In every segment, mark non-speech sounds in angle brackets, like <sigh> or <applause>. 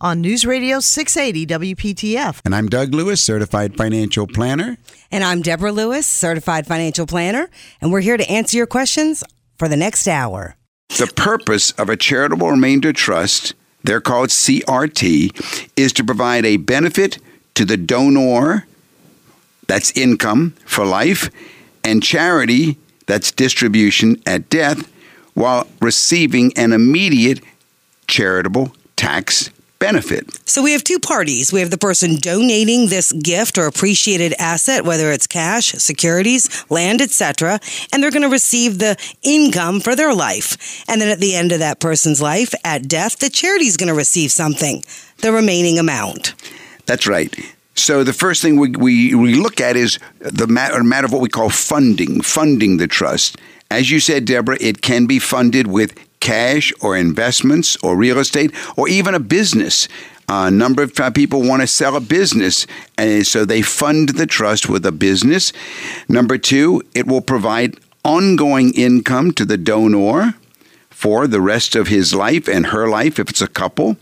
on News Radio 680 WPTF. And I'm Doug Lewis, certified financial planner. And I'm Deborah Lewis, certified financial planner, and we're here to answer your questions for the next hour. The purpose of a charitable remainder trust, they're called CRT, is to provide a benefit to the donor, that's income for life, and charity, that's distribution at death, while receiving an immediate charitable tax benefit. So we have two parties. We have the person donating this gift or appreciated asset, whether it's cash, securities, land, etc., and they're going to receive the income for their life. And then at the end of that person's life, at death, the charity is going to receive something, the remaining amount. That's right. So the first thing we, we, we look at is the matter, matter of what we call funding, funding the trust. As you said, Deborah, it can be funded with cash or investments or real estate or even a business. A number of people want to sell a business, and so they fund the trust with a business. Number two, it will provide ongoing income to the donor for the rest of his life and her life if it's a couple.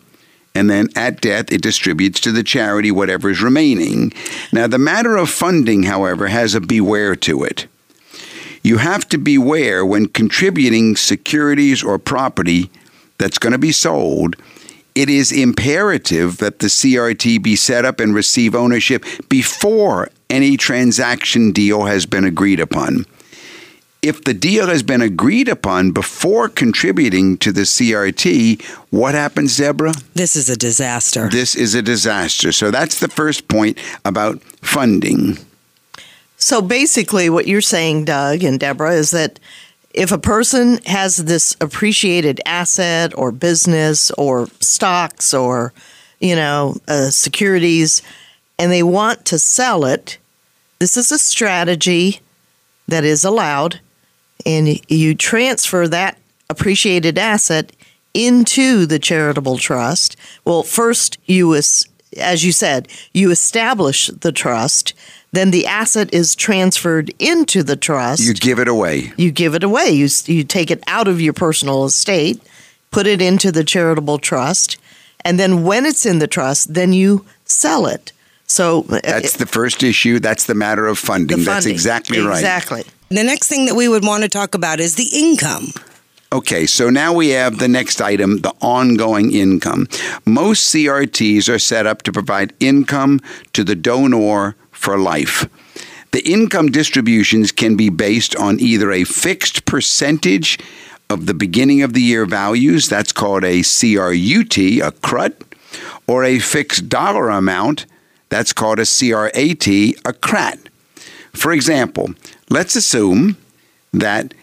And then at death, it distributes to the charity whatever is remaining. Now, the matter of funding, however, has a beware to it you have to beware when contributing securities or property that's going to be sold. It is imperative that the CRT be set up and receive ownership before any transaction deal has been agreed upon. If the deal has been agreed upon before contributing to the CRT, what happens, Deborah? This is a disaster. This is a disaster. So that's the first point about funding. So basically, what you're saying, Doug and Deborah, is that if a person has this appreciated asset or business or stocks or, you know, uh, securities, and they want to sell it, this is a strategy that is allowed, and you transfer that appreciated asset into the charitable trust. Well, first, you, as you said, you establish the trust then the asset is transferred into the trust. You give it away. You give it away. You, you take it out of your personal estate, put it into the charitable trust, and then when it's in the trust, then you sell it. So uh, that's the first issue. That's the matter of funding. funding. That's exactly right. Exactly. The next thing that we would want to talk about is the income. Okay, so now we have the next item the ongoing income. Most CRTs are set up to provide income to the donor for life. The income distributions can be based on either a fixed percentage of the beginning of the year values, that's called a CRUT, a CRUT, or a fixed dollar amount, that's called a CRAT, a CRAT. For example, let's assume that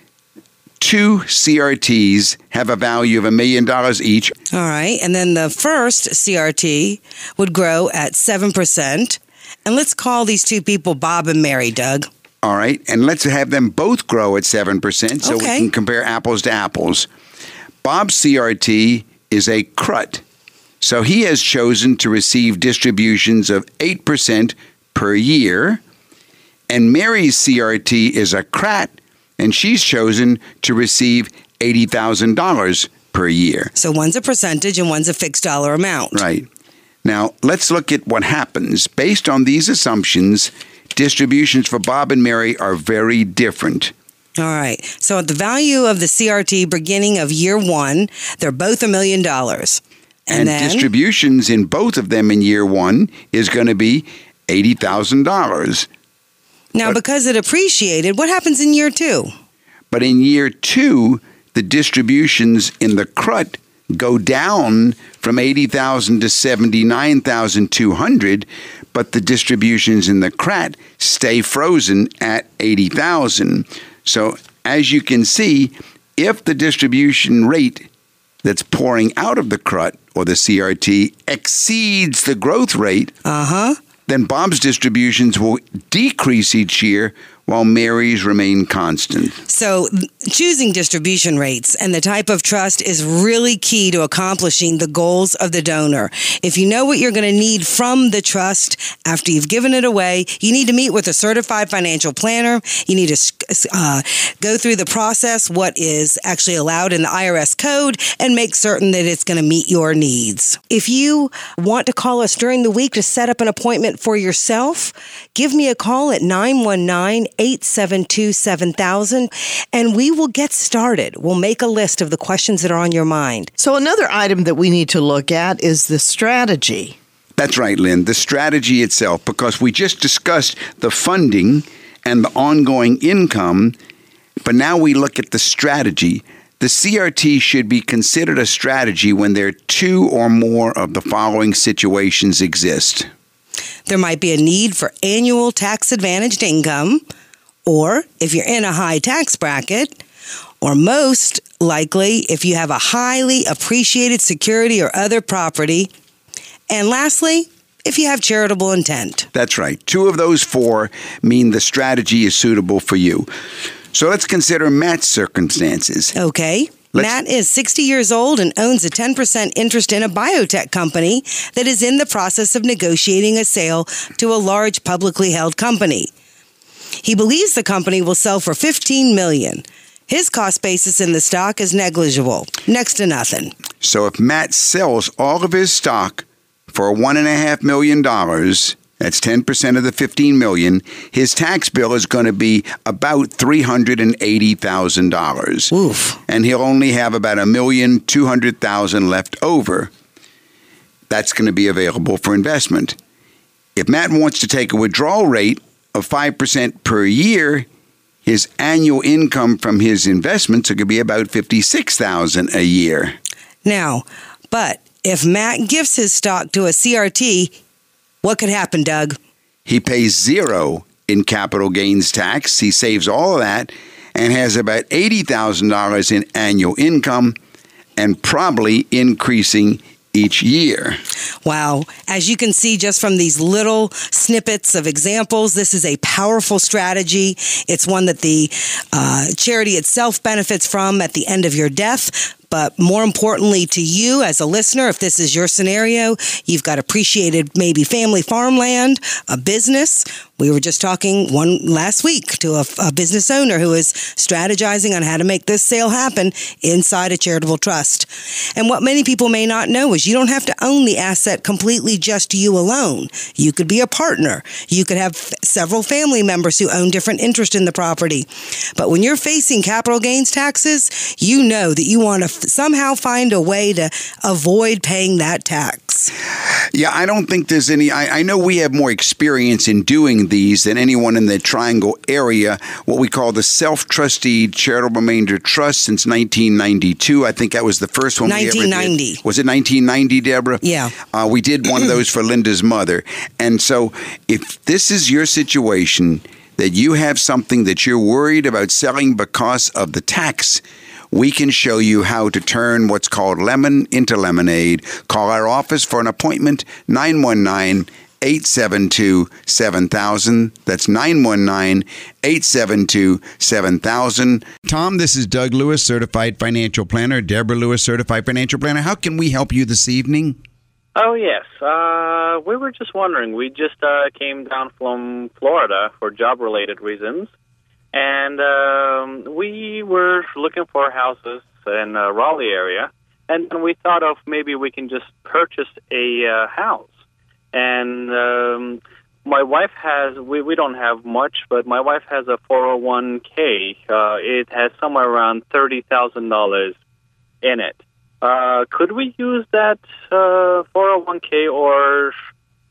two CRTs have a value of a million dollars each. All right. And then the first CRT would grow at 7%. And let's call these two people Bob and Mary, Doug. All right. And let's have them both grow at 7% so okay. we can compare apples to apples. Bob's CRT is a CRUT. So he has chosen to receive distributions of 8% per year. And Mary's CRT is a CRAT, and she's chosen to receive $80,000 per year. So one's a percentage and one's a fixed dollar amount. Right. Now, let's look at what happens. Based on these assumptions, distributions for Bob and Mary are very different. All right. So, at the value of the CRT beginning of year one, they're both a million dollars. And And, then? distributions in both of them in year one is going to be $80,000. Now, But- because it appreciated, what happens in year two? But in year two, the distributions in the CRUT go down from 80,000 to 79,200, but the distributions in the CRAT stay frozen at 80,000. So as you can see, if the distribution rate that's pouring out of the CRUT or the CRT exceeds the growth rate, Uh huh. then Bob's distributions will decrease each year while Mary's remain constant. So, choosing distribution rates and the type of trust is really key to accomplishing the goals of the donor. If you know what you're going to need from the trust after you've given it away, you need to meet with a certified financial planner. You need to uh, go through the process, what is actually allowed in the IRS code, and make certain that it's going to meet your needs. If you want to call us during the week to set up an appointment for yourself, give me a call at 919 872 7000 and we will get started. We'll make a list of the questions that are on your mind. So, another item that we need to look at is the strategy. That's right, Lynn. The strategy itself, because we just discussed the funding and the ongoing income, but now we look at the strategy. The CRT should be considered a strategy when there are two or more of the following situations exist. There might be a need for annual tax advantaged income, or if you're in a high tax bracket, or most likely if you have a highly appreciated security or other property. And lastly, if you have charitable intent. That's right. Two of those four mean the strategy is suitable for you. So let's consider Matt's circumstances. Okay. Let's- Matt is 60 years old and owns a 10% interest in a biotech company that is in the process of negotiating a sale to a large publicly held company. He believes the company will sell for 15 million. His cost basis in the stock is negligible, next to nothing. So if Matt sells all of his stock for one and a half million dollars, that's ten percent of the fifteen million, his tax bill is going to be about three hundred and eighty thousand dollars. Oof. And he'll only have about a million two hundred thousand left over. That's going to be available for investment. If Matt wants to take a withdrawal rate of five percent per year, his annual income from his investments going be about fifty-six thousand a year. Now, but if Matt gives his stock to a CRT, what could happen, Doug? He pays zero in capital gains tax. He saves all of that and has about $80,000 in annual income and probably increasing each year. Wow. As you can see just from these little snippets of examples, this is a powerful strategy. It's one that the uh, charity itself benefits from at the end of your death. But more importantly to you as a listener, if this is your scenario, you've got appreciated maybe family farmland, a business. We were just talking one last week to a, a business owner who is strategizing on how to make this sale happen inside a charitable trust. And what many people may not know is you don't have to own the asset completely just you alone. You could be a partner. You could have f- several family members who own different interest in the property. But when you're facing capital gains taxes, you know that you want to f- somehow find a way to avoid paying that tax. Yeah, I don't think there's any. I, I know we have more experience in doing these than anyone in the Triangle area. What we call the self trustee charitable remainder trust since 1992. I think that was the first one. we ever did. 1990. Was it 1990, Deborah? Yeah. Uh, we did one of those for Linda's mother. And so, if this is your situation, that you have something that you're worried about selling because of the tax, we can show you how to turn what's called lemon into lemonade. Call our office for an appointment, 919 872 7000. That's 919 872 7000. Tom, this is Doug Lewis, certified financial planner. Deborah Lewis, certified financial planner. How can we help you this evening? Oh yes, uh, we were just wondering. We just uh, came down from Florida for job-related reasons, and um, we were looking for houses in uh, Raleigh area, and then we thought of maybe we can just purchase a uh, house. And um, my wife has we we don't have much, but my wife has a 401k. Uh, it has somewhere around thirty thousand dollars in it. uh, could we use that uh, 401k or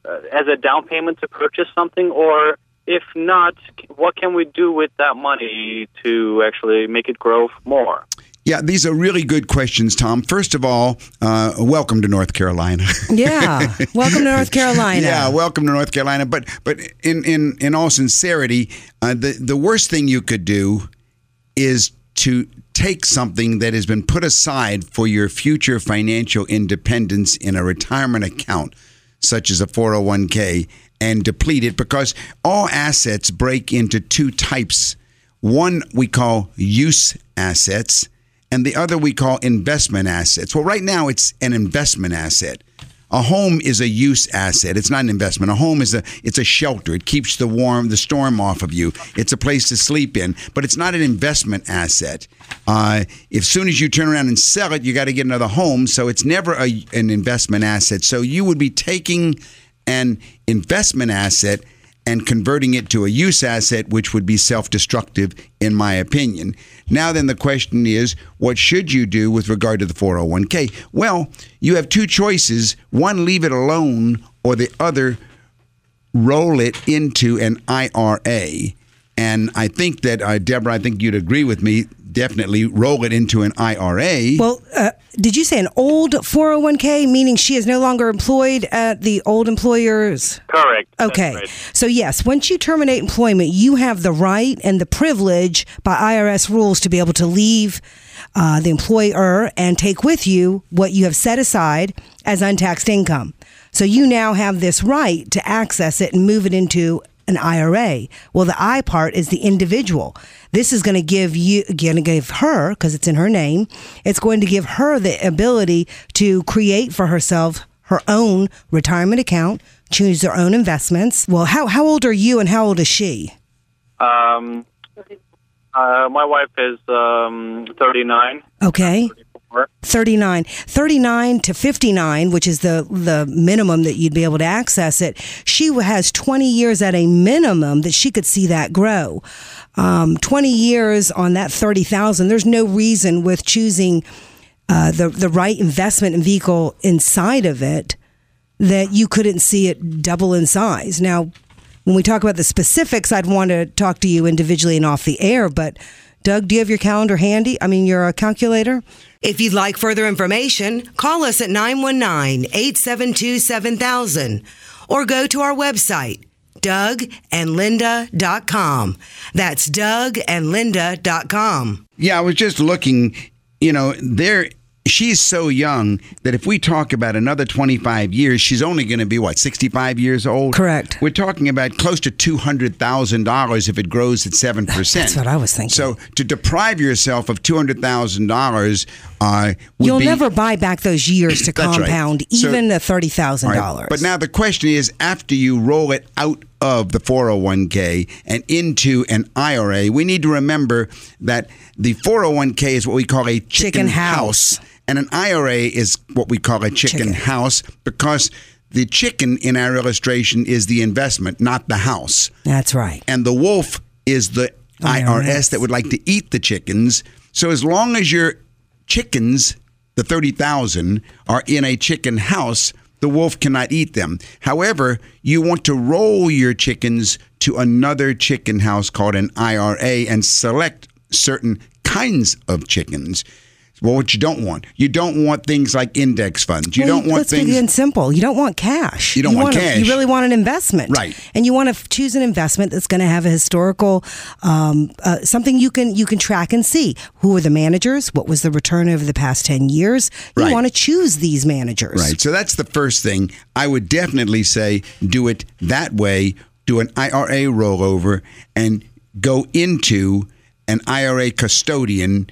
uh, as a down payment to purchase something, or if not, what can we do with that money to actually make it grow more? Yeah, these are really good questions, Tom. First of all, uh, welcome to North Carolina. <laughs> Yeah. welcome to North Carolina. Yeah, welcome to North Carolina. But but in in in all sincerity, uh, the the worst thing you could do is to take something that has been put aside for your future financial independence in a retirement account, such as a 401k, and deplete it because all assets break into two types. One we call use assets, and the other we call investment assets. Well, right now it's an investment asset. A home is a use asset. It's not an investment. A home is a it's a shelter. It keeps the warm the storm off of you. It's a place to sleep in, but it's not an investment asset. Uh, as soon as you turn around and sell it, you got to get another home. So it's never a, an investment asset. So you would be taking an investment asset and converting it to a use asset, which would be self destructive, in my opinion. Now, then, the question is what should you do with regard to the 401k? Well, you have two choices one, leave it alone, or the other, roll it into an IRA. And I think that, uh, Deborah, I think you'd agree with me, definitely roll it into an IRA. Well, uh, did you say an old 401k, meaning she is no longer employed at the old employer's? Correct. Okay. right. So, yes, once you terminate employment, you have the right and the privilege by IRS rules to be able to leave uh, the employer and take with you what you have set aside as untaxed income. So, you now have this right to access it and move it into an IRA. Well, the I part is the individual. This is going to give you, going to give her, because it's in her name, it's going to give her the ability to create for herself her own retirement account, choose their own investments. Well, how, how old are you and how old is she? Um, uh, my wife is um, 39. Okay. 34. 39 39 to 59 which is the the minimum that you'd be able to access it she has 20 years at a minimum that she could see that grow um, 20 years on that 30000 there's no reason with choosing uh, the the right investment and vehicle inside of it that you couldn't see it double in size now when we talk about the specifics i'd want to talk to you individually and off the air but doug do you have your calendar handy i mean your uh, calculator if you'd like further information, call us at 919 872 7000 or go to our website, dougandlinda.com. That's dougandlinda.com. Yeah, I was just looking, you know, there she's so young that if we talk about another 25 years, she's only going to be what, 65 years old? Correct. We're talking about close to $200,000 if it grows at 7%. That's what I was thinking. So to deprive yourself of $200,000 uh, would You'll be never buy back those years to <coughs> That's right. compound, So- even the $30,000. All right. But now the question is after you roll it out of the 401k and into an IRA, we need to remember that the 401k is what we call a chicken, Chicken house. And an IRA is what we call a chicken, Chicken. house because the chicken in our illustration is the investment, not the house. That's right. And the wolf is the IRS, IRS. that would like to eat the chickens. So as long as your chickens, the 30,000, are in a chicken house, the wolf cannot eat them. However, you want to roll your chickens to another chicken house called an IRA and select certain kinds of chickens. Well, what you don't want, you don't want things like index funds. You Well, don't want things. let's things. begin simple. You don't want cash. You don't want a- cash. You really want an investment, Right. And you want to f- choose an investment that's going to have a historical, um, uh, something you can you can track and see. Who are the managers? What was the return over the past ten years? You Right. want to choose these managers, Right. So that's the first thing. I would definitely say do it that way. Do an IRA rollover and go into an IRA custodian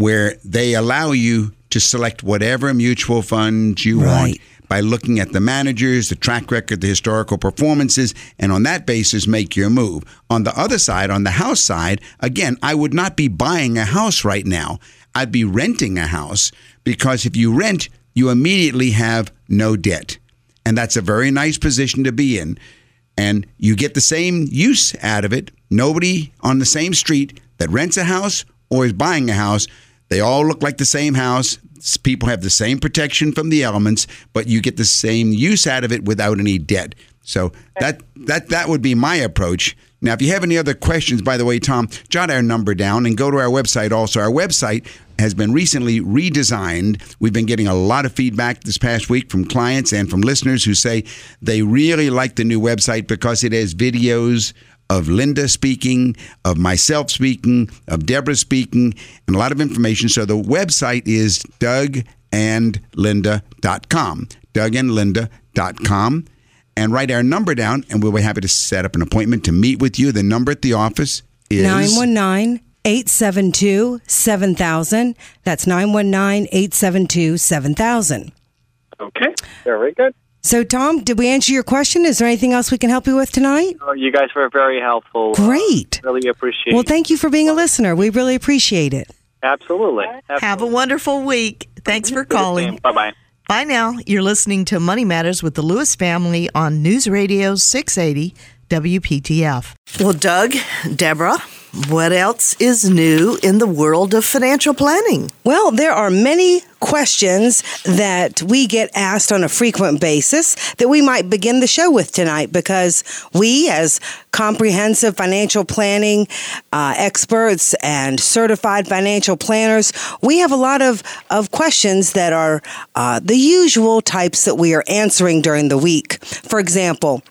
where they allow you to select whatever mutual funds you want by looking at the managers, the track record, the historical performances, and on that basis, make your move. On the other side, on the house side, again, I would not be buying a house right now. I'd be renting a house because if you rent, you immediately have no debt. And that's a very nice position to be in. And you get the same use out of it. Nobody on the same street that rents a house or is buying a house, They all look like the same house. People have the same protection from the elements, but you get the same use out of it without any debt. So that that that would be my approach. Now, if you have any other questions, by the way, Tom, jot our number down and go to our website. Also, our website has been recently redesigned. We've been getting a lot of feedback this past week from clients and from listeners who say they really like the new website because it has videos of Linda speaking, of myself speaking, of Deborah speaking, and a lot of information. So the website is dougandlinda.com. Dougandlinda.com. And write our number down, and we'll be happy to set up an appointment to meet with you. The number at the office is 919 872 7000. That's 919 872 7000. Okay, very good. So, Tom, did we answer your question? Is there anything else we can help you with tonight? Oh, you guys were very helpful. Great. Uh, really appreciate it. Well, thank you for being a listener. We really appreciate it. Absolutely. Have a wonderful week. Thanks for calling. Bye bye. Bye now. You're listening to Money Matters with the Lewis family on News Radio 680 WPTF. Well, Doug, Deborah, what else is new in the world of financial planning? Well, there are many questions that we get asked on a frequent basis that we might begin the show with tonight because we, as comprehensive financial planning uh, experts and certified financial planners, we have a lot of, of questions that are uh, the usual types that we are answering during the week. For example,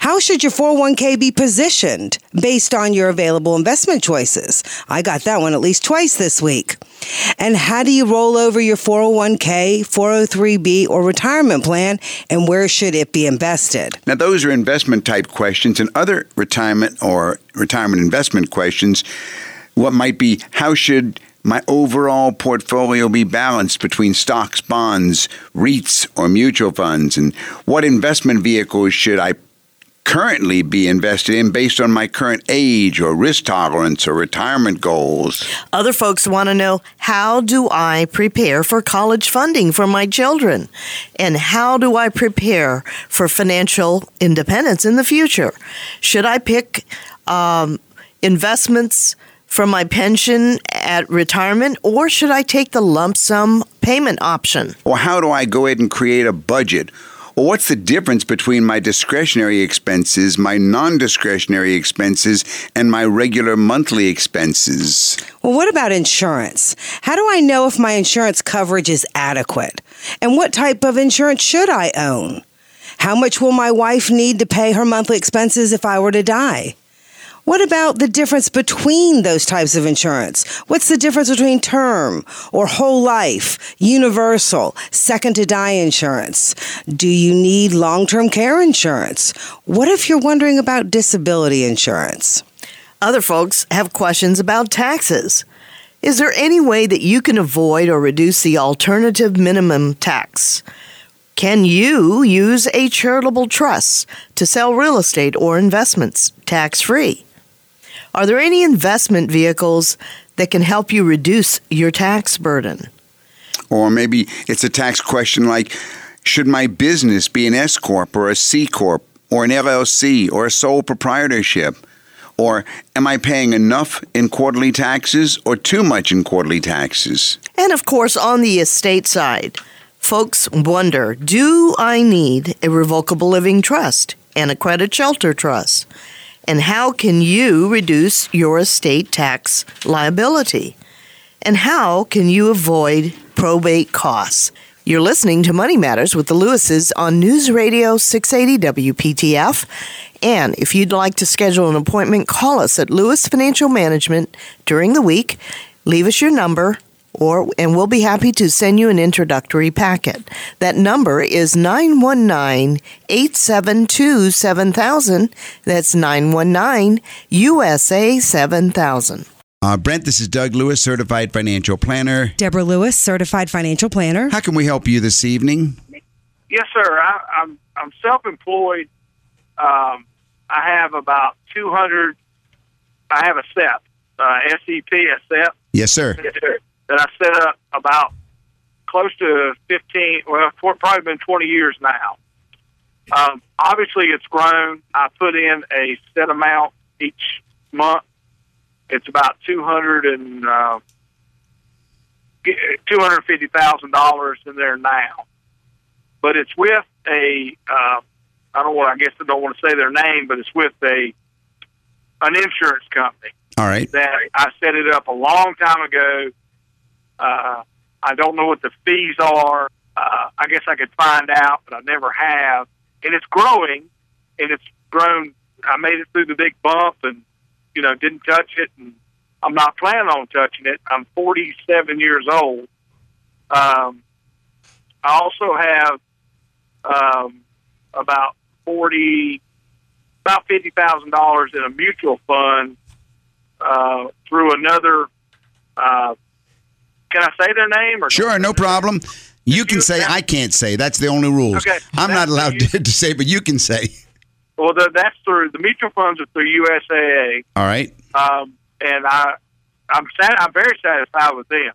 how should your 401k be positioned based on your available investment choices? I got that one at least twice this week. And how do you roll over your 401k, 403b, or retirement plan, and where should it be invested? Now, those are investment type questions, and other retirement or retirement investment questions. What might be how should my overall portfolio be balanced between stocks, bonds, REITs, or mutual funds? And what investment vehicles should I currently be invested in based on my current age or risk tolerance or retirement goals? Other folks want to know how do I prepare for college funding for my children? And how do I prepare for financial independence in the future? Should I pick um, investments from my pension at retirement or should I take the lump sum payment option? Or how do I go ahead and create a budget? Or what's the difference between my discretionary expenses, my non discretionary expenses, and my regular monthly expenses? Well, what about insurance? How do I know if my insurance coverage is adequate? And what type of insurance should I own? How much will my wife need to pay her monthly expenses if I were to die? What about the difference between those types of insurance? What's the difference between term or whole life, universal, second to die insurance? Do you need long term care insurance? What if you're wondering about disability insurance? Other folks have questions about taxes. Is there any way that you can avoid or reduce the alternative minimum tax? Can you use a charitable trust to sell real estate or investments tax free? Are there any investment vehicles that can help you reduce your tax burden? Or maybe it's a tax question like should my business be an S Corp or a C Corp or an LLC or a sole proprietorship? Or am I paying enough in quarterly taxes or too much in quarterly taxes? And of course, on the estate side, folks wonder do I need a revocable living trust and a credit shelter trust? And how can you reduce your estate tax liability? And how can you avoid probate costs? You're listening to Money Matters with the Lewises on News Radio 680 WPTF. And if you'd like to schedule an appointment, call us at Lewis Financial Management during the week. Leave us your number or and we'll be happy to send you an introductory packet. That number is 919-872-7000. That's 919 USA 7000. Uh, Brent, this is Doug Lewis, certified financial planner. Deborah Lewis, certified financial planner. How can we help you this evening? Yes, sir. I, I'm I'm self-employed. Um, I have about 200. I have a SEP, uh, SEP, a SEP Yes, sir. That I set up about close to 15. Well, for probably been 20 years now. Um, obviously, it's grown. I put in a set amount each month. It's about 200 and uh, two hundred fifty thousand dollars in there now, but it's with a uh, I don't want I guess I don't want to say their name, but it's with a an insurance company All right. that I set it up a long time ago. Uh, I don't know what the fees are. Uh, I guess I could find out, but I never have. And it's growing, and it's grown. I made it through the big bump, and you know didn't touch it, and I'm not planning on touching it. I'm 47 years old. Um, I also have um, about 40, about fifty thousand dollars in a mutual fund uh, through another. Uh, can I say their name or Sure, no problem. You can say, I can't say. That's the only rules. Okay, I'm not allowed to, <laughs> to say, but you can say. Well, the, that's through the mutual funds are through USAA, All right. um, and I, I'm sat, I'm very satisfied with them.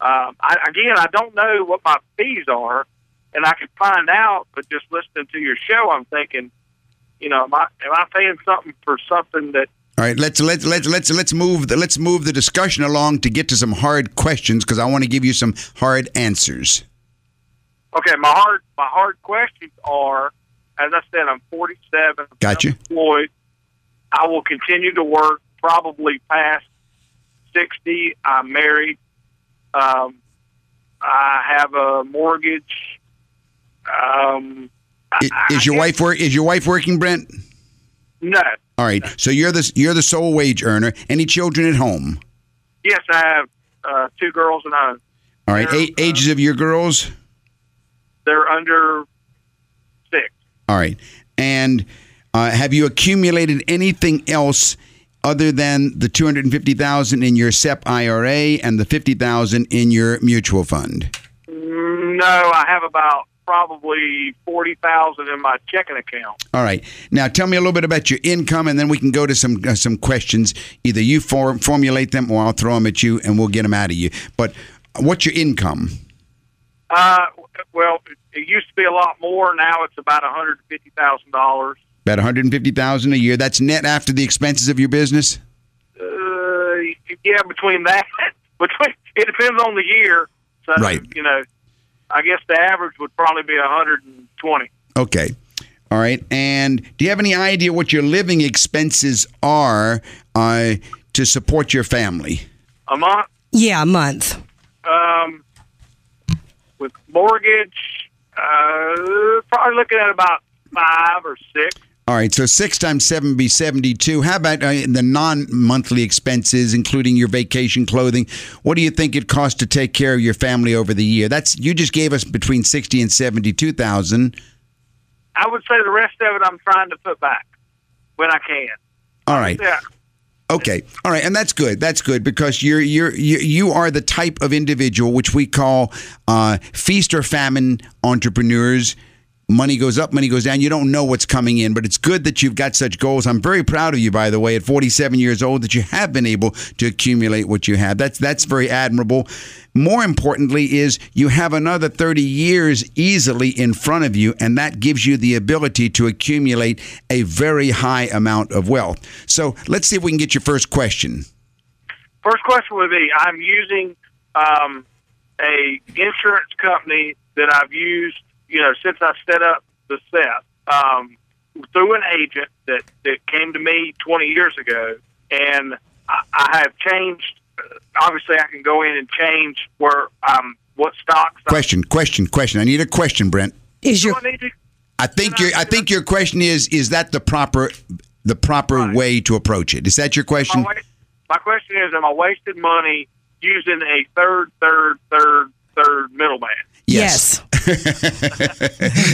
Um, I, again, I don't know what my fees are, and I can find out. But just listening to your show, I'm thinking, you know, am I am I paying something for something that All right, let's let's let's let's let's move the let's move the discussion along to get to some hard questions because I want to give you some hard answers. Okay, my hard my hard questions are, as I said, I'm 47. Gotcha. I'm employed. I will continue to work probably past 60. I'm married. Um, I have a mortgage. Um, I- I- Is your wife work? Is your wife working, Brent? No. All right. So you're the you're the sole wage earner. Any children at home? Yes, I have uh, two girls and I. All right. A- ages of your girls? They're under six. All right. And uh, have you accumulated anything else other than the two hundred and fifty thousand in your SEP IRA and the fifty thousand in your mutual fund? No, I have about probably forty thousand in my checking account. All right. Now tell me a little bit about your income, and then we can go to some uh, some questions. Either you for, formulate them, or I'll throw them at you, and we'll get them out of you. But what's your income? Uh, well, it used to be a lot more. Now it's about one hundred fifty thousand dollars. About one hundred fifty thousand a year. That's net after the expenses of your business. Uh, yeah, between that, <laughs> between it depends on the year. So Right. you know, I guess the average would probably be one hundred and twenty. Okay. All right. And do you have any idea what your living expenses are uh, to support your family? a month. Yeah, a month. Um, with mortgage, uh, probably looking at about five or six. All right, so six times seven be seventy-two. How about uh, the non-monthly expenses, including your vacation clothing? What do you think it costs to take care of your family over the year? That's you just gave us between sixty and seventy-two thousand. I would say the rest of it I'm trying to put back when I can. All right. Yeah. Okay. All right, and that's good. That's good because you're you're you, you are the type of individual which we call uh, feast or famine entrepreneurs. Money goes up, money goes down. You don't know what's coming in, but it's good that you've got such goals. I'm very proud of you, by the way, at 47 years old, that you have been able to accumulate what you have. That's that's very admirable. More importantly, is you have another 30 years easily in front of you, and that gives you the ability to accumulate a very high amount of wealth. So let's see if we can get your first question. First question would be: I'm using um, a insurance company that I've used, you know, since I set up the SEP um, through an agent that that came to me 20 years ago, and I, I have changed. Obviously, I can go in and change where um, what stocks. I- Question, question, question. I need a question, Brent. Is your I need to- I think your I think your question is is that the proper the proper Right. way to approach it? Is that your question? my, my question is: Am I wasting money using a third, third, third, third middleman? Yes. <laughs>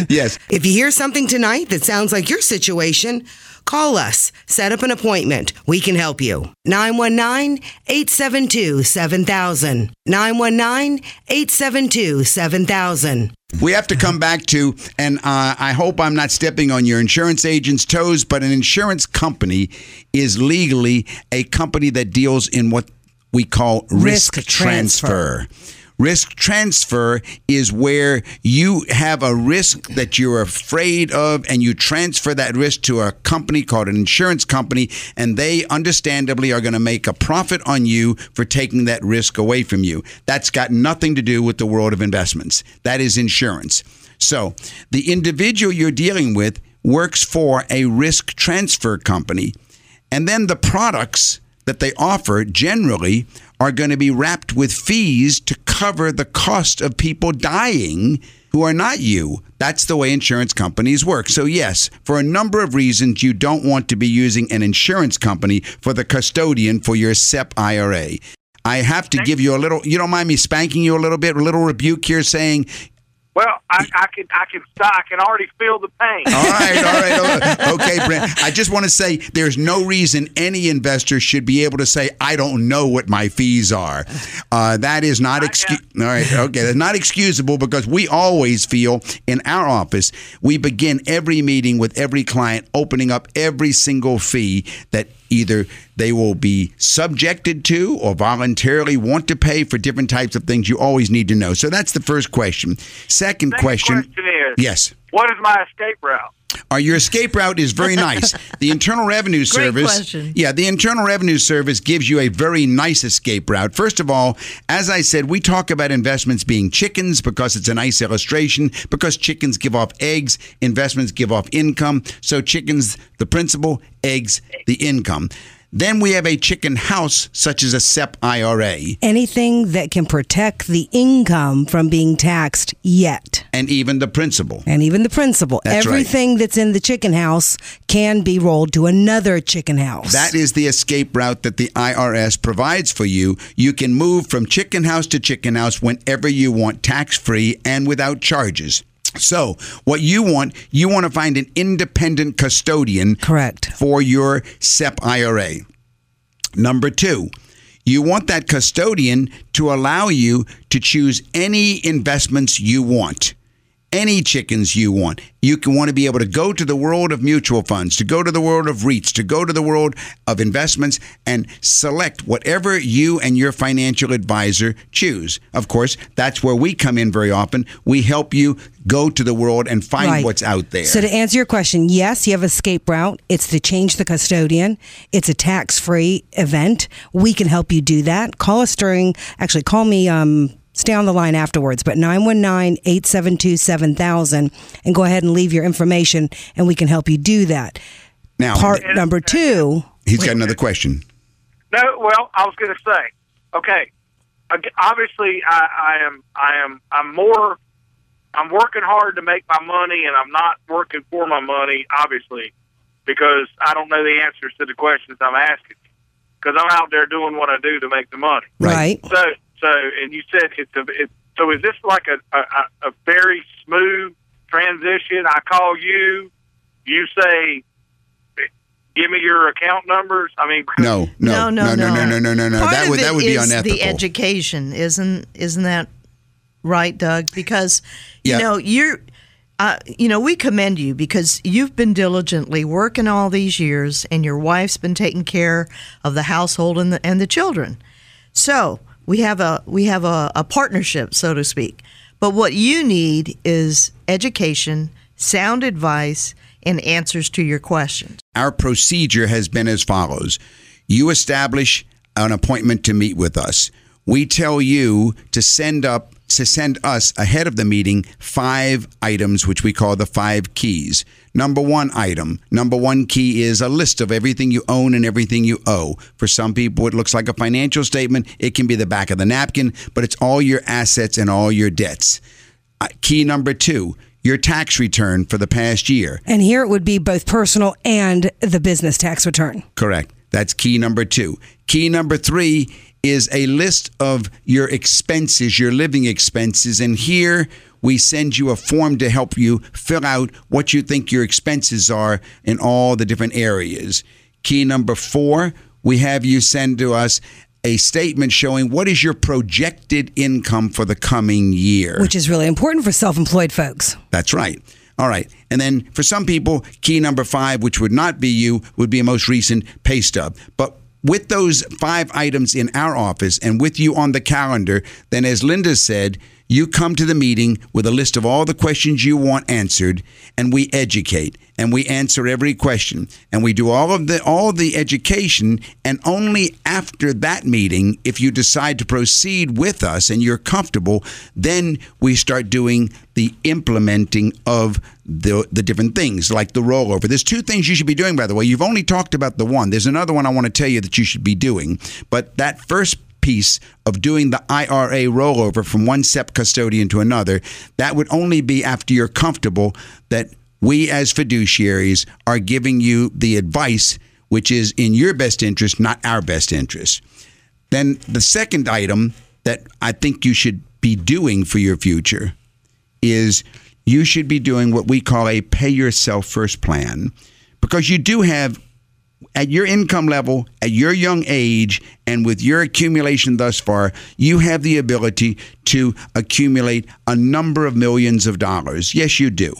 yes. If you hear something tonight that sounds like your situation, call us. Set up an appointment. We can help you. 919-872-7000. 919-872-7000. We have to come back to, and uh, I hope I'm not stepping on your insurance agent's toes, but an insurance company is legally a company that deals in what we call risk, Risk transfer. transfer. Risk transfer is where you have a risk that you're afraid of and you transfer that risk to a company called an insurance company, and they understandably are going to make a profit on you for taking that risk away from you. That's got nothing to do with the world of investments. That is insurance. So the individual you're dealing with works for a risk transfer company, and then the products that they offer generally are going to be wrapped with fees to cover the cost of people dying who are not you. That's the way insurance companies work. So, yes, for a number of reasons, you don't want to be using an insurance company for the custodian for your SEP IRA. I have to give you a little, you don't mind me spanking you a little bit, a little rebuke here saying Well, I, I can I can I can already feel the pain. All right, all right, all right. <laughs> Okay, Brent. I just want to say there's no reason any investor should be able to say, I don't know what my fees are. Uh, that is not excuse. All right, okay. That's not excusable because we always feel in our office, we begin every meeting with every client opening up every single fee that either they will be subjected to or voluntarily want to pay for different types of things you always need to know. So that's the first question. Second, Second question. question is, Yes. what is my escape route? Uh, your escape route is very nice. <laughs> The Internal Revenue Service, question. yeah, the Internal Revenue Service gives you a very nice escape route. First of all, as I said, we talk about investments being chickens because it's a nice illustration. Because chickens give off eggs, investments give off income. So chickens, the principal, eggs, the income. Then we have a chicken house, such as a SEP IRA, Anything that can protect the income from being taxed yet. and even the principal. And even the principal. That's right. Everything that's in the chicken house can be rolled to another chicken house. That is the escape route that the IRS provides for you. You can move from chicken house to chicken house whenever you want, tax free and without charges. So, what you want, you want to find an independent custodian Correct. for your SEP IRA. Number two, you want that custodian to allow you to choose any investments you want, any chickens you want. You can want to be able to go to the world of mutual funds, to go to the world of REITs, to go to the world of investments and select whatever you and your financial advisor choose. Of course, that's where we come in very often. We help you go to the world and find Right. what's out there. So to answer your question, yes, you have a escape route. It's to change the custodian. It's a tax-free event. We can help you do that. Call us during. Actually, call me. Um, stay on the line afterwards. But 919-872-7000 and go ahead and leave your information, and we can help you do that. now, Part number two. he's got another question. No, well, I was going to say, okay, obviously, I, I am, I am, I'm more, I'm working hard to make my money, and I'm not working for my money, obviously, because I don't know the answers to the questions I'm asking. Because I'm out there doing what I do to make the money. Right. Right. So, so, and you said it's a, it, so is this like a, a, a very smooth transition? I call you, you say, give me your account numbers. I mean, No, no, no, no, no, no, no, no, no. Part That would that would be unethical. The education isn't isn't that right, Doug? Because Yeah. you know you're. Uh, you know, we commend you because you've been diligently working all these years, and your wife's been taking care of the household and the and the children. So we have a we have a, a partnership, so to speak. But what you need is education, sound advice, and answers to your questions. Our procedure has been as follows: you establish an appointment to meet with us. We tell you to send up to send us ahead of the meeting five items which we call the five keys. Number 1 item, number 1 key is a list of everything you own and everything you owe. For some people it looks like a financial statement, it can be the back of the napkin, but it's all your assets and all your debts. Uh, Key number 2, your tax return for the past year. And here it would be both personal and the business tax return. Correct. That's key number two. Key number three is a list of your expenses, your living expenses. And here we send you a form to help you fill out what you think your expenses are in all the different areas. Key number four, we have you send to us a statement showing what is your projected income for the coming year. which is really important for self-employed folks. That's right. All right. And then for some people, key number five, which would not be you, would be a most recent pay stub. But with those five items in our office and with you on the calendar, then as Linda said, you come to the meeting with a list of all the questions you want answered, and we educate and we answer every question and we do all of the all of the education and only after that meeting if you decide to proceed with us and you're comfortable then we start doing the implementing of the the different things like the rollover. There's two things you should be doing by the way. You've only talked about the one. There's another one I want to tell you that you should be doing but that first piece of doing the IRA rollover from one SEP custodian to another, that would only be after you're comfortable that we as fiduciaries are giving you the advice which is in your best interest, not our best interest. Then the second item that I think you should be doing for your future is you should be doing what we call a pay yourself first plan because you do have at your income level, at your young age, and with your accumulation thus far, you have the ability to accumulate a number of millions of dollars. Yes, you do.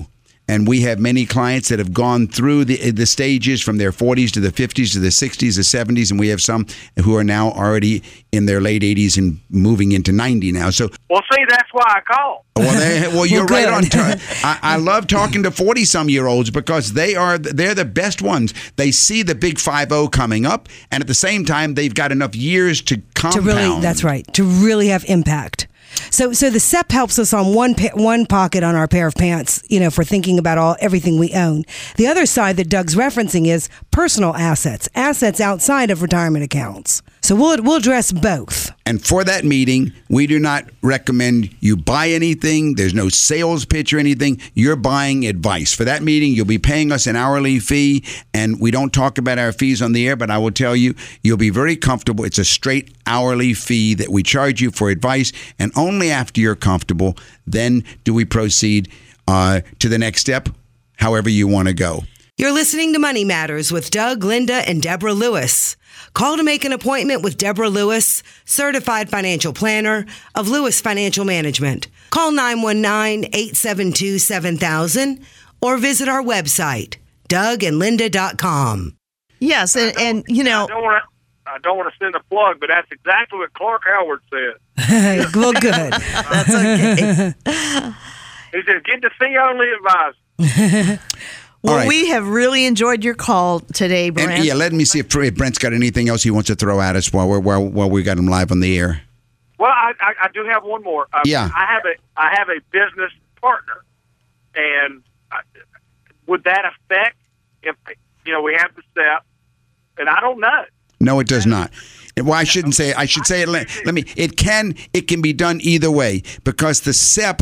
And we have many clients that have gone through the the stages from their 40s to the 50s to the 60s, the 70s, and we have some who are now already in their late 80s and moving into 90 now. So, Well, see, that's why I call. Oh, well, they, well <laughs> you're Well, right on good. time. I, I love talking to 40 some year olds because they are they're the best ones. They see the big 50 coming up, and at the same time, they've got enough years to to compound. really that's right to really have impact so so the SEP helps us on one pa- one pocket on our pair of pants you know for thinking about all everything we own. The other side that Doug's referencing is personal assets assets outside of retirement accounts so we'll we'll address both And for that meeting, we do not recommend you buy anything. There's no sales pitch or anything. You're buying advice. For that meeting, you'll be paying us an hourly fee, and we don't talk about our fees on the air, but I will tell you, you'll be very comfortable. It's a straight hourly fee that we charge you for advice, and only after you're comfortable, then do we proceed uh, to the next step, however you want to go. You're listening to Money Matters with Doug, Linda, and Deborah Lewis. Call to make an appointment with Deborah Lewis, certified financial planner of Lewis Financial Management. Call 919 872 7000 or visit our website, dougandlinda.com. Yes, and, and you know, I don't want to. I don't want to send a plug, but that's exactly what Clark Howard said. <laughs> well, good. <laughs> that's okay. He said, "Get the fee only advice." <laughs> Well, right. we have really enjoyed your call today, Brent. And yeah, let me see if, if Brent's got anything else he wants to throw at us while we're while, while we got him live on the air. Well, I, I, I do have one more. Uh, Yeah. I have a I have a business partner, and I, would that affect if you know we have the SEP? And I don't know. No, it does not. Well, I shouldn't say. I should say it. Let, let me. It can. It can be done either way because the SEP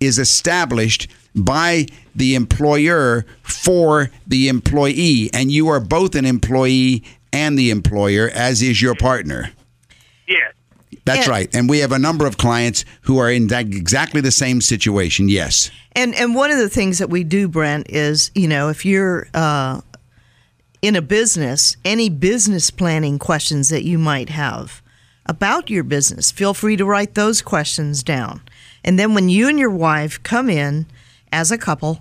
is established by the employer for the employee, and you are both an employee and the employer, as is your partner. Yes. That's Yeah. right. And we have a number of clients who are in that exactly the same situation. Yes. And and one of the things that we do, Brent, is you know if you're uh, in a business, any business planning questions that you might have about your business, feel free to write those questions down. And then when you and your wife come in as a couple,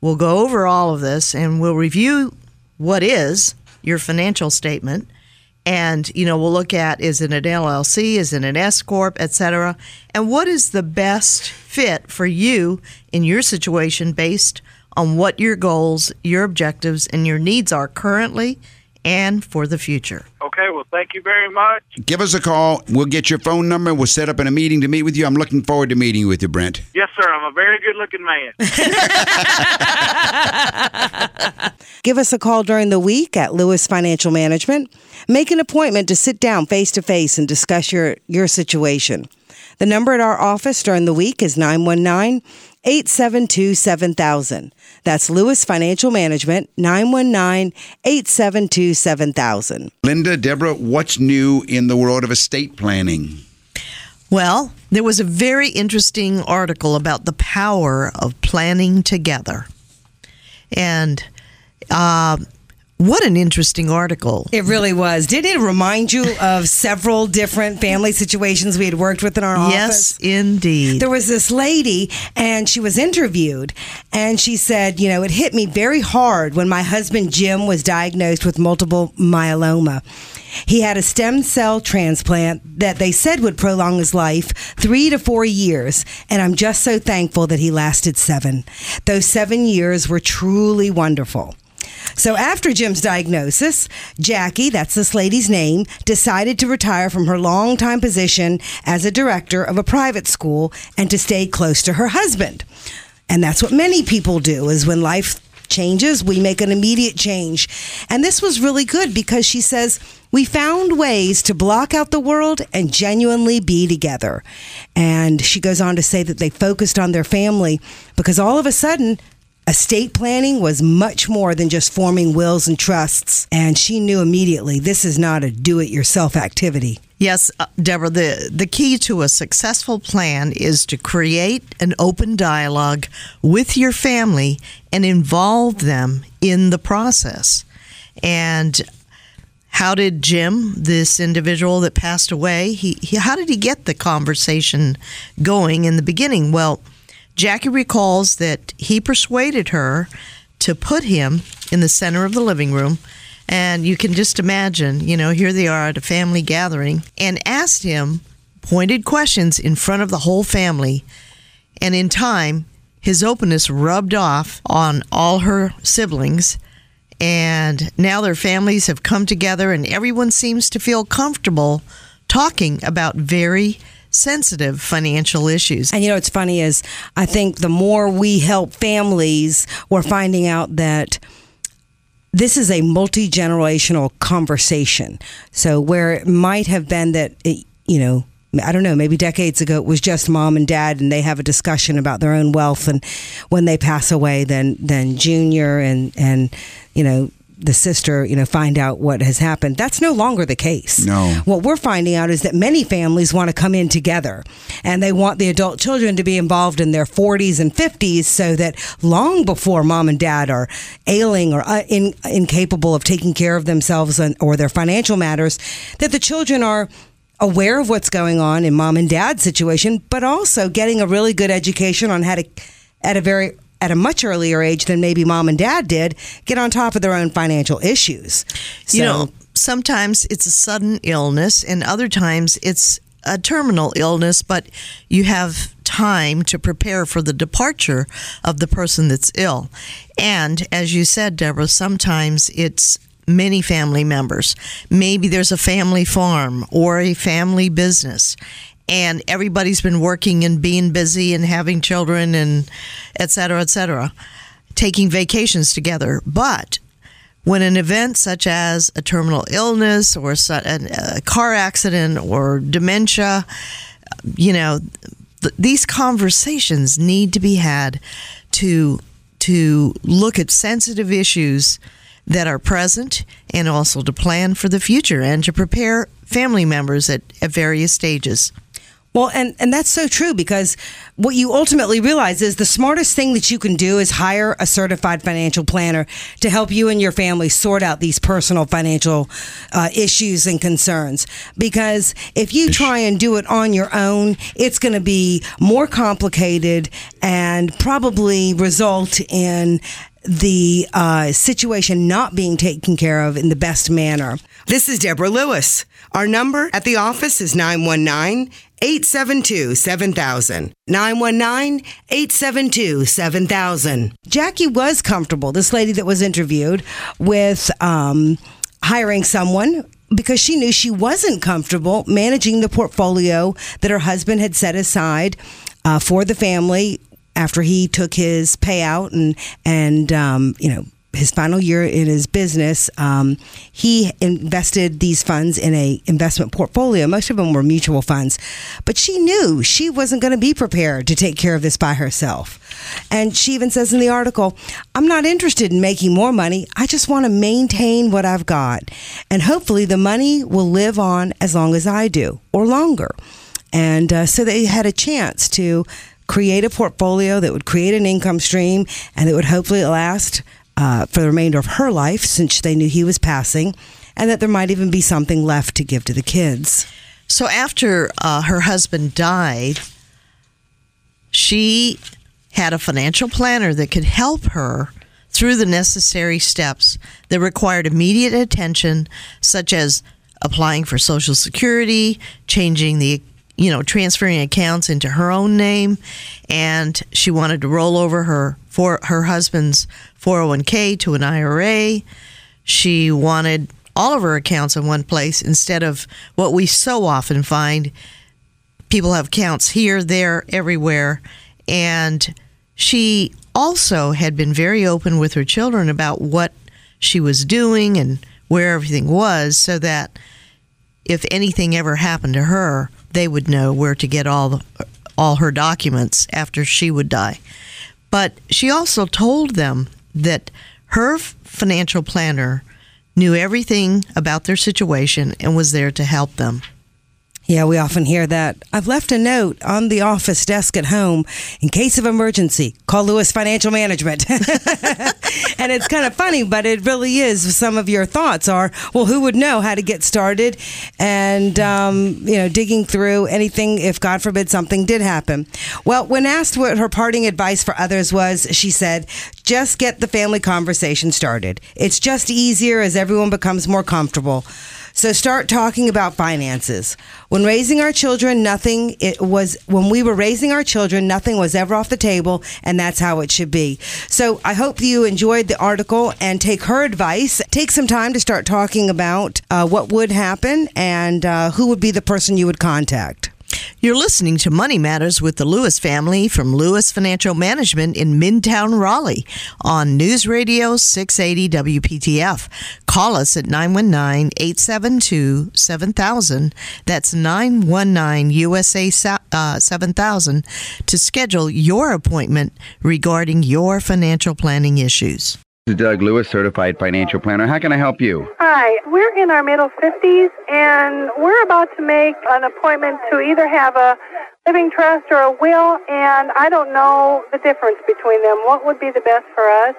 we'll go over all of this and we'll review what is your financial statement. And you know we'll look at is it an LLC, is it an S corp, et cetera? And what is the best fit for you in your situation based on what your goals, your objectives, and your needs are currently and for the future. Okay. Well, thank you very much. Give us a call. We'll get your phone number. We'll set up in a meeting to meet with you. I'm looking forward to meeting with you, Brent. Yes, sir. I'm a very good-looking man. <laughs> Give us a call during the week at Lewis Financial Management. Make an appointment to sit down face to face and discuss your, your situation. The number at our office during the week is 919 872 7000. That's Lewis Financial Management, 919 872 7000. Linda, Deborah, what's new in the world of estate planning? Well, there was a very interesting article about the power of planning together. And uh, What an interesting article. It really was. Did it remind you of several different family situations we had worked with in our office? Yes, indeed. There was this lady, and she was interviewed, and she said, You know, it hit me very hard when my husband Jim was diagnosed with multiple myeloma. He had a stem cell transplant that they said would prolong his life three to four years, and I'm just so thankful that he lasted seven. Those seven years were truly wonderful. So after Jim's diagnosis, Jackie, that's this lady's name, decided to retire from her longtime position as a director of a private school and to stay close to her husband. And that's what many people do is when life changes, we make an immediate change. And this was really good because she says, we found ways to block out the world and genuinely be together. And she goes on to say that they focused on their family because all of a sudden, Estate planning was much more than just forming wills and trusts, and she knew immediately this is not a do it yourself activity. Yes, uh, Deborah, the, the key to a successful plan is to create an open dialogue with your family and involve them in the process. And how did Jim, this individual that passed away, he, he how did he get the conversation going in the beginning? Well, Jackie recalls that he persuaded her to put him in the center of the living room. And you can just imagine, you know, here they are at a family gathering and asked him pointed questions in front of the whole family. And in time, his openness rubbed off on all her siblings. And now their families have come together, and everyone seems to feel comfortable talking about very sensitive financial issues. And you know, what's funny is I think the more we help families, we're finding out that this is a multi generational conversation. So where it might have been that, it, you know, I don't know, maybe decades ago it was just mom and dad and they have a discussion about their own wealth and when they pass away then then junior and and you know the sister, you know, find out what has happened. That's no longer the case. No. What we're finding out is that many families want to come in together and they want the adult children to be involved in their 40s and 50s so that long before mom and dad are ailing or uh, in, incapable of taking care of themselves and, or their financial matters, that the children are aware of what's going on in mom and dad's situation, but also getting a really good education on how to, at a very at a much earlier age than maybe mom and dad did, get on top of their own financial issues. So, you know, sometimes it's a sudden illness, and other times it's a terminal illness, but you have time to prepare for the departure of the person that's ill. And as you said, Deborah, sometimes it's many family members. Maybe there's a family farm or a family business and everybody's been working and being busy and having children and et cetera, et cetera, taking vacations together. But when an event such as a terminal illness or a car accident or dementia, you know, th- these conversations need to be had to to look at sensitive issues that are present and also to plan for the future and to prepare family members at, at various stages. Well, and, and that's so true because what you ultimately realize is the smartest thing that you can do is hire a certified financial planner to help you and your family sort out these personal financial uh, issues and concerns. Because if you try and do it on your own, it's going to be more complicated and probably result in the uh, situation not being taken care of in the best manner. This is Deborah Lewis. Our number at the office is 919 872 7000. 919 872 7000. Jackie was comfortable, this lady that was interviewed, with um, hiring someone because she knew she wasn't comfortable managing the portfolio that her husband had set aside uh, for the family after he took his payout and and um, you know his final year in his business, um, he invested these funds in a investment portfolio. Most of them were mutual funds, but she knew she wasn't going to be prepared to take care of this by herself. And she even says in the article, "I'm not interested in making more money. I just want to maintain what I've got, and hopefully the money will live on as long as I do or longer." And uh, so they had a chance to create a portfolio that would create an income stream and that would hopefully last uh, for the remainder of her life since they knew he was passing, and that there might even be something left to give to the kids. So after uh, her husband died, she had a financial planner that could help her through the necessary steps that required immediate attention, such as applying for Social Security, changing the you know, transferring accounts into her own name, and she wanted to roll over her for her husband's 401k to an IRA. She wanted all of her accounts in one place instead of what we so often find people have accounts here, there, everywhere. And she also had been very open with her children about what she was doing and where everything was so that if anything ever happened to her, they would know where to get all all her documents after she would die. But she also told them that her financial planner knew everything about their situation and was there to help them. Yeah, we often hear that. I've left a note on the office desk at home in case of emergency. Call Lewis Financial Management. <laughs> and it's kind of funny, but it really is. Some of your thoughts are, well, who would know how to get started and, um, you know, digging through anything if, God forbid, something did happen. Well, when asked what her parting advice for others was, she said, just get the family conversation started. It's just easier as everyone becomes more comfortable. So start talking about finances. When raising our children, nothing it was when we were raising our children, nothing was ever off the table, and that's how it should be. So I hope you enjoyed the article and take her advice. Take some time to start talking about uh, what would happen and uh, who would be the person you would contact. You're listening to Money Matters with the Lewis family from Lewis Financial Management in Midtown Raleigh on News Radio 680 WPTF. Call us at 919 872 7000. That's 919 USA uh, 7000 to schedule your appointment regarding your financial planning issues. This is Doug Lewis, certified financial planner. How can I help you? Hi, we're in our middle 50s and we're about to make an appointment to either have a living trust or a will, and I don't know the difference between them. What would be the best for us?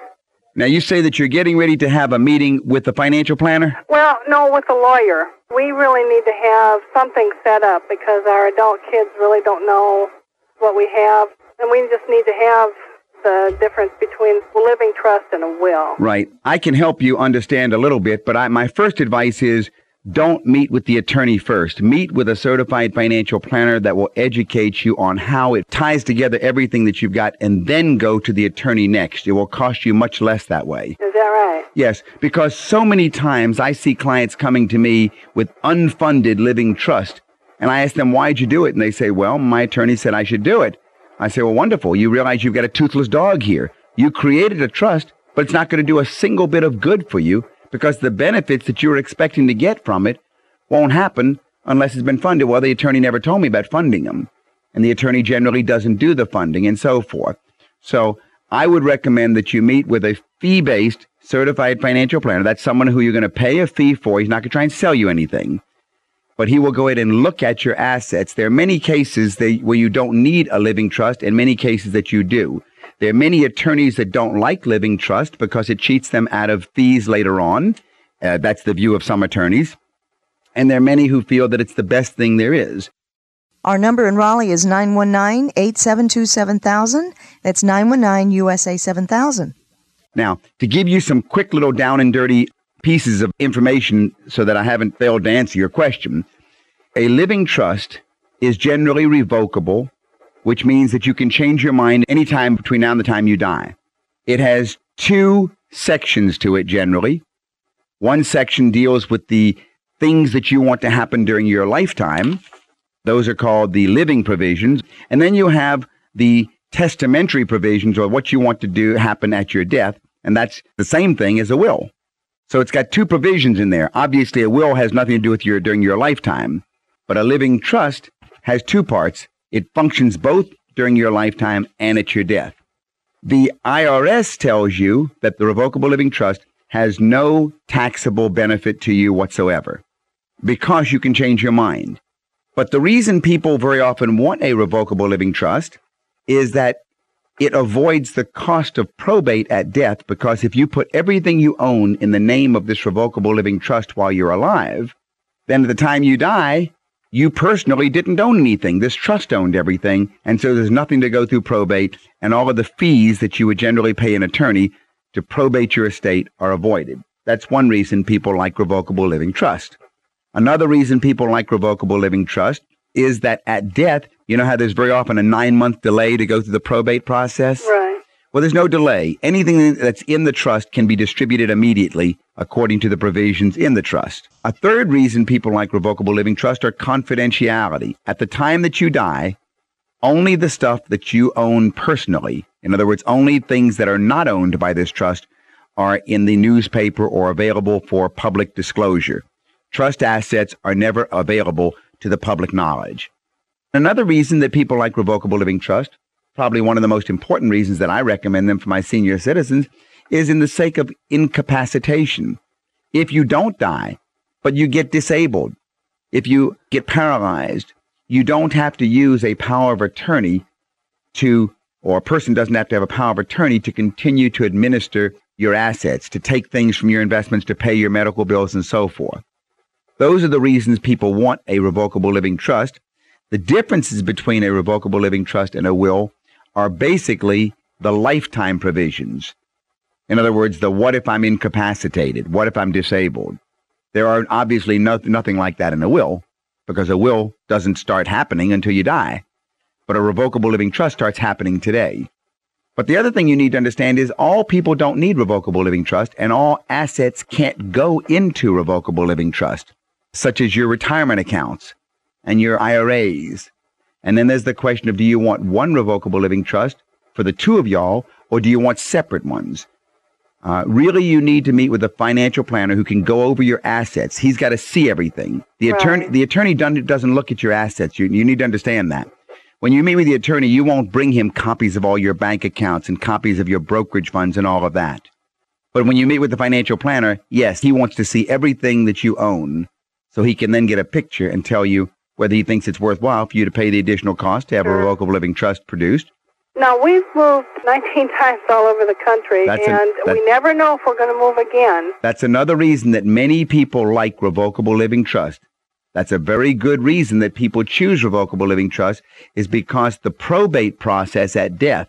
Now, you say that you're getting ready to have a meeting with the financial planner? Well, no, with a lawyer. We really need to have something set up because our adult kids really don't know what we have, and we just need to have the difference between a living trust and a will. Right. I can help you understand a little bit, but I, my first advice is don't meet with the attorney first. Meet with a certified financial planner that will educate you on how it ties together everything that you've got and then go to the attorney next. It will cost you much less that way. Is that right? Yes, because so many times I see clients coming to me with unfunded living trust and I ask them, why'd you do it? And they say, well, my attorney said I should do it. I say, well, wonderful. You realize you've got a toothless dog here. You created a trust, but it's not going to do a single bit of good for you because the benefits that you're expecting to get from it won't happen unless it's been funded. Well, the attorney never told me about funding them. And the attorney generally doesn't do the funding and so forth. So I would recommend that you meet with a fee based certified financial planner. That's someone who you're going to pay a fee for. He's not going to try and sell you anything but he will go ahead and look at your assets. There are many cases that, where you don't need a living trust and many cases that you do. There are many attorneys that don't like living trust because it cheats them out of fees later on. Uh, that's the view of some attorneys. And there are many who feel that it's the best thing there is. Our number in Raleigh is 919 872 7000. That's 919 USA 7000. Now, to give you some quick little down and dirty pieces of information so that I haven't failed to answer your question. A living trust is generally revocable, which means that you can change your mind anytime between now and the time you die. It has two sections to it generally. One section deals with the things that you want to happen during your lifetime. Those are called the living provisions. And then you have the testamentary provisions or what you want to do happen at your death. And that's the same thing as a will. So it's got two provisions in there. Obviously, a will has nothing to do with your during your lifetime, but a living trust has two parts. It functions both during your lifetime and at your death. The IRS tells you that the revocable living trust has no taxable benefit to you whatsoever because you can change your mind. But the reason people very often want a revocable living trust is that it avoids the cost of probate at death because if you put everything you own in the name of this revocable living trust while you're alive, then at the time you die, you personally didn't own anything. This trust owned everything. And so there's nothing to go through probate and all of the fees that you would generally pay an attorney to probate your estate are avoided. That's one reason people like revocable living trust. Another reason people like revocable living trust is that at death, you know how there's very often a nine month delay to go through the probate process? Right. Well, there's no delay. Anything that's in the trust can be distributed immediately according to the provisions in the trust. A third reason people like revocable living trust are confidentiality. At the time that you die, only the stuff that you own personally, in other words, only things that are not owned by this trust, are in the newspaper or available for public disclosure. Trust assets are never available to the public knowledge. Another reason that people like revocable living trust, probably one of the most important reasons that I recommend them for my senior citizens, is in the sake of incapacitation. If you don't die, but you get disabled, if you get paralyzed, you don't have to use a power of attorney to, or a person doesn't have to have a power of attorney to continue to administer your assets, to take things from your investments, to pay your medical bills, and so forth. Those are the reasons people want a revocable living trust. The differences between a revocable living trust and a will are basically the lifetime provisions. In other words, the what if I'm incapacitated? What if I'm disabled? There are obviously no, nothing like that in a will because a will doesn't start happening until you die. But a revocable living trust starts happening today. But the other thing you need to understand is all people don't need revocable living trust and all assets can't go into revocable living trust such as your retirement accounts and your IRAs. And then there's the question of do you want one revocable living trust for the two of y'all, or do you want separate ones? Uh, really, you need to meet with a financial planner who can go over your assets. He's got to see everything. The Right. attorney, the attorney done- doesn't look at your assets. You, you need to understand that. When you meet with the attorney, you won't bring him copies of all your bank accounts and copies of your brokerage funds and all of that. But when you meet with the financial planner, yes, he wants to see everything that you own so he can then get a picture and tell you whether he thinks it's worthwhile for you to pay the additional cost to have a revocable living trust produced. Now, we've moved <laughs> 19 times all over the country, That's and that- we never know if we're going to move again. That's another reason that many people like revocable living trust. That's a very good reason that people choose revocable living trust is because the probate process at death,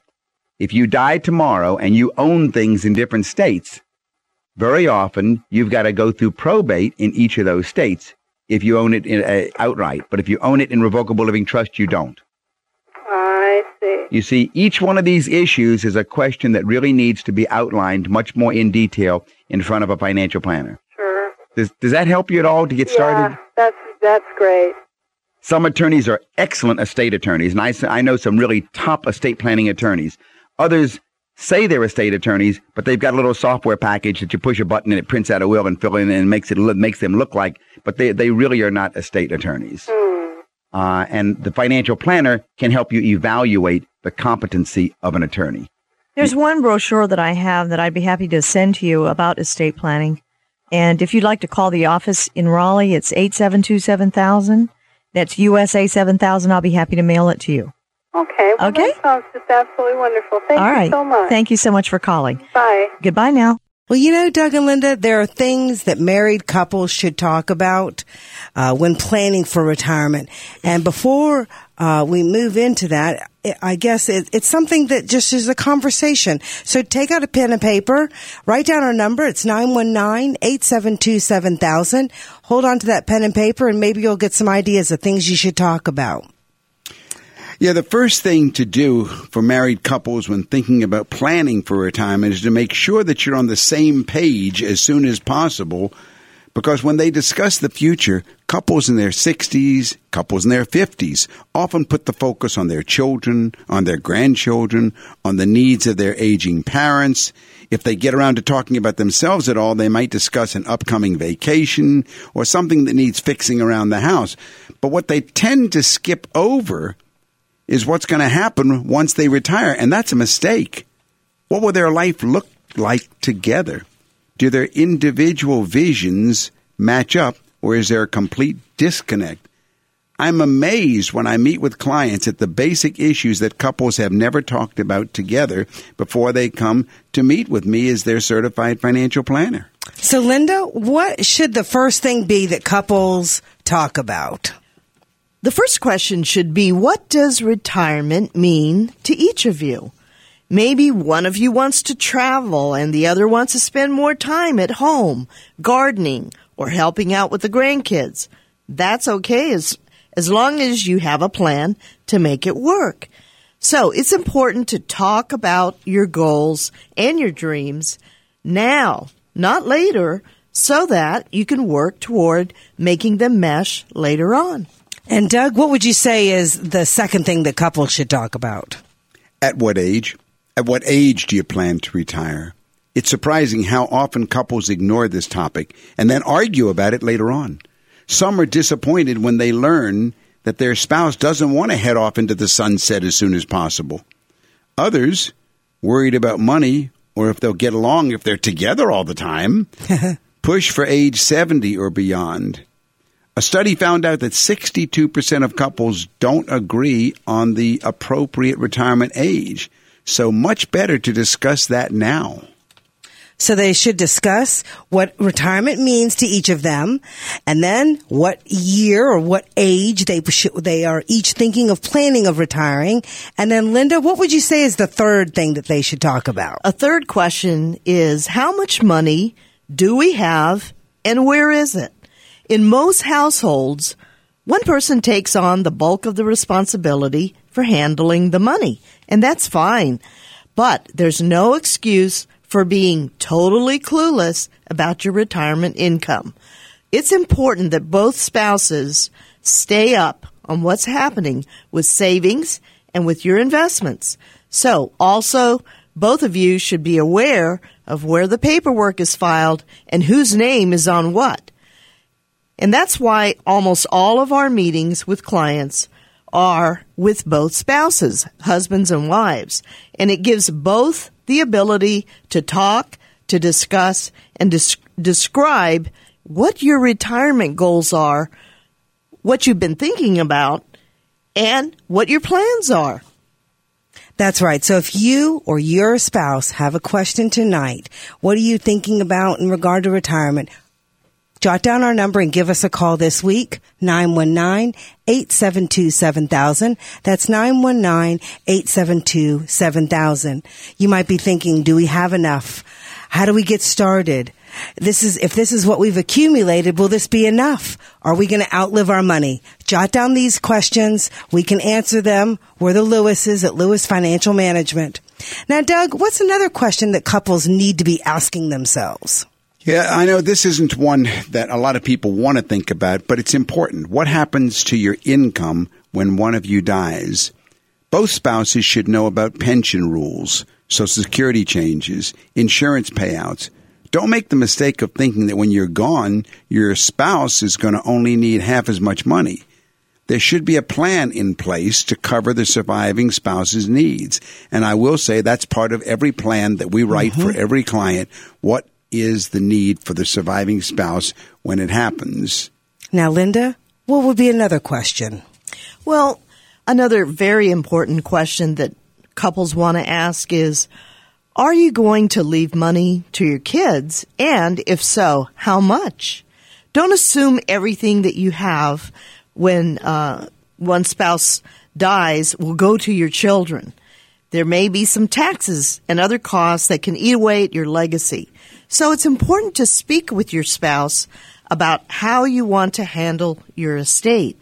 if you die tomorrow and you own things in different states, very often you've got to go through probate in each of those states if you own it in, uh, outright. But if you own it in revocable living trust, you don't. I see. You see, each one of these issues is a question that really needs to be outlined much more in detail in front of a financial planner. Sure. Does, does that help you at all to get started? Yeah, that's that's great. Some attorneys are excellent estate attorneys, and I, I know some really top estate planning attorneys. Others say they're estate attorneys, but they've got a little software package that you push a button and it prints out a will and fill in and makes it makes them look like, but they, they really are not estate attorneys. Uh, and the financial planner can help you evaluate the competency of an attorney. There's one brochure that I have that I'd be happy to send to you about estate planning. And if you'd like to call the office in Raleigh, it's 872 7000. That's USA 7000. I'll be happy to mail it to you. Okay. Well, Okay. That sounds just absolutely wonderful. Thank All you right. so much. Thank you so much for calling. Bye. Goodbye now. Well, you know, Doug and Linda, there are things that married couples should talk about uh, when planning for retirement. And before uh, we move into that, I- I guess it, it's something that just is a conversation. So take out a pen and paper, write down our number. It's 919-872-7000. Hold on to that pen and paper and maybe you'll get some ideas of things you should talk about. Yeah, the first thing to do for married couples when thinking about planning for retirement is to make sure that you're on the same page as soon as possible. Because when they discuss the future, couples in their 60s, couples in their 50s often put the focus on their children, on their grandchildren, on the needs of their aging parents. If they get around to talking about themselves at all, they might discuss an upcoming vacation or something that needs fixing around the house. But what they tend to skip over is what's going to happen once they retire, and that's a mistake. What will their life look like together? Do their individual visions match up, or is there a complete disconnect? I'm amazed when I meet with clients at the basic issues that couples have never talked about together before they come to meet with me as their certified financial planner. So, Linda, what should the first thing be that couples talk about? The first question should be What does retirement mean to each of you? Maybe one of you wants to travel and the other wants to spend more time at home, gardening, or helping out with the grandkids. That's okay as, as long as you have a plan to make it work. So it's important to talk about your goals and your dreams now, not later, so that you can work toward making them mesh later on. And Doug, what would you say is the second thing that couples should talk about? At what age? At what age do you plan to retire? It's surprising how often couples ignore this topic and then argue about it later on. Some are disappointed when they learn that their spouse doesn't want to head off into the sunset as soon as possible. Others, worried about money or if they'll get along if they're together all the time, <laughs> push for age 70 or beyond. A study found out that 62% of couples don't agree on the appropriate retirement age. So much better to discuss that now. So they should discuss what retirement means to each of them, and then what year or what age they should, they are each thinking of planning of retiring. And then, Linda, what would you say is the third thing that they should talk about? A third question is How much money do we have, and where is it? In most households, one person takes on the bulk of the responsibility for handling the money, and that's fine. But there's no excuse for being totally clueless about your retirement income. It's important that both spouses stay up on what's happening with savings and with your investments. So also, both of you should be aware of where the paperwork is filed and whose name is on what. And that's why almost all of our meetings with clients are with both spouses, husbands and wives. And it gives both the ability to talk, to discuss, and des- describe what your retirement goals are, what you've been thinking about, and what your plans are. That's right. So if you or your spouse have a question tonight, what are you thinking about in regard to retirement? Jot down our number and give us a call this week, 919-872-7000. That's 919-872-7000. You might be thinking, do we have enough? How do we get started? This is, if this is what we've accumulated, will this be enough? Are we going to outlive our money? Jot down these questions. We can answer them. We're the Lewises at Lewis Financial Management. Now, Doug, what's another question that couples need to be asking themselves? Yeah, I know this isn't one that a lot of people want to think about, but it's important. What happens to your income when one of you dies? Both spouses should know about pension rules, Social Security changes, insurance payouts. Don't make the mistake of thinking that when you're gone, your spouse is going to only need half as much money. There should be a plan in place to cover the surviving spouse's needs. And I will say that's part of every plan that we write mm-hmm. for every client. What is the need for the surviving spouse when it happens. Now, Linda, what would be another question? Well, another very important question that couples want to ask is Are you going to leave money to your kids? And if so, how much? Don't assume everything that you have when uh, one spouse dies will go to your children. There may be some taxes and other costs that can eat away at your legacy. So it's important to speak with your spouse about how you want to handle your estate.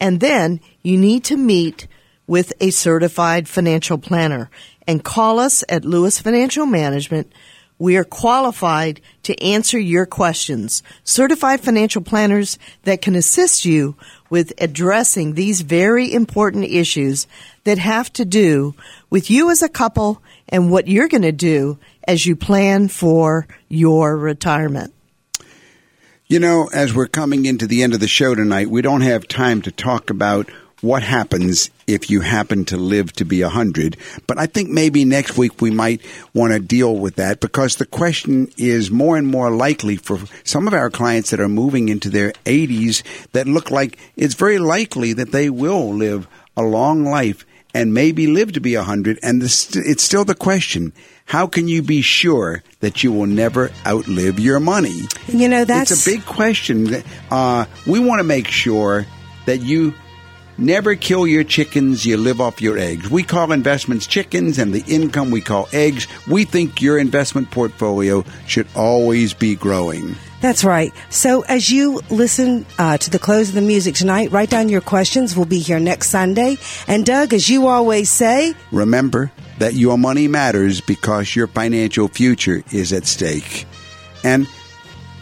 And then you need to meet with a certified financial planner and call us at Lewis Financial Management. We are qualified to answer your questions. Certified financial planners that can assist you with addressing these very important issues that have to do with you as a couple and what you're going to do as you plan for your retirement? You know, as we're coming into the end of the show tonight, we don't have time to talk about what happens if you happen to live to be 100. But I think maybe next week we might want to deal with that because the question is more and more likely for some of our clients that are moving into their 80s that look like it's very likely that they will live a long life and maybe live to be 100. And this, it's still the question how can you be sure that you will never outlive your money? You know, that's it's a big question. Uh, we want to make sure that you never kill your chickens, you live off your eggs. We call investments chickens and the income we call eggs. We think your investment portfolio should always be growing. That's right. So as you listen uh, to the close of the music tonight, write down your questions. We'll be here next Sunday. And Doug, as you always say, remember that your money matters because your financial future is at stake. And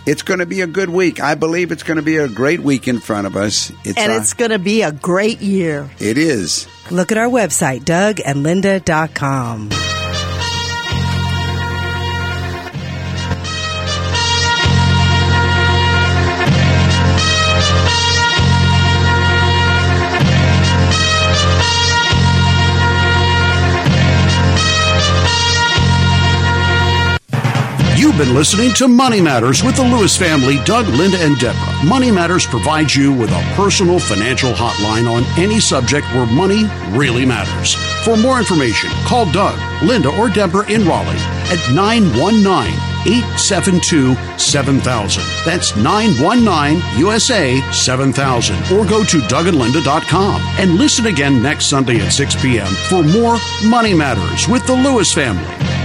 it's going to be a good week. I believe it's going to be a great week in front of us. It's and it's going to be a great year. It is. Look at our website, dougandlinda.com. You've been listening to Money Matters with the Lewis family, Doug, Linda, and Deborah. Money Matters provides you with a personal financial hotline on any subject where money really matters. For more information, call Doug, Linda, or Deborah in Raleigh at 919 872 7000. That's 919 USA 7000. Or go to DougAndLinda.com and listen again next Sunday at 6 p.m. for more Money Matters with the Lewis family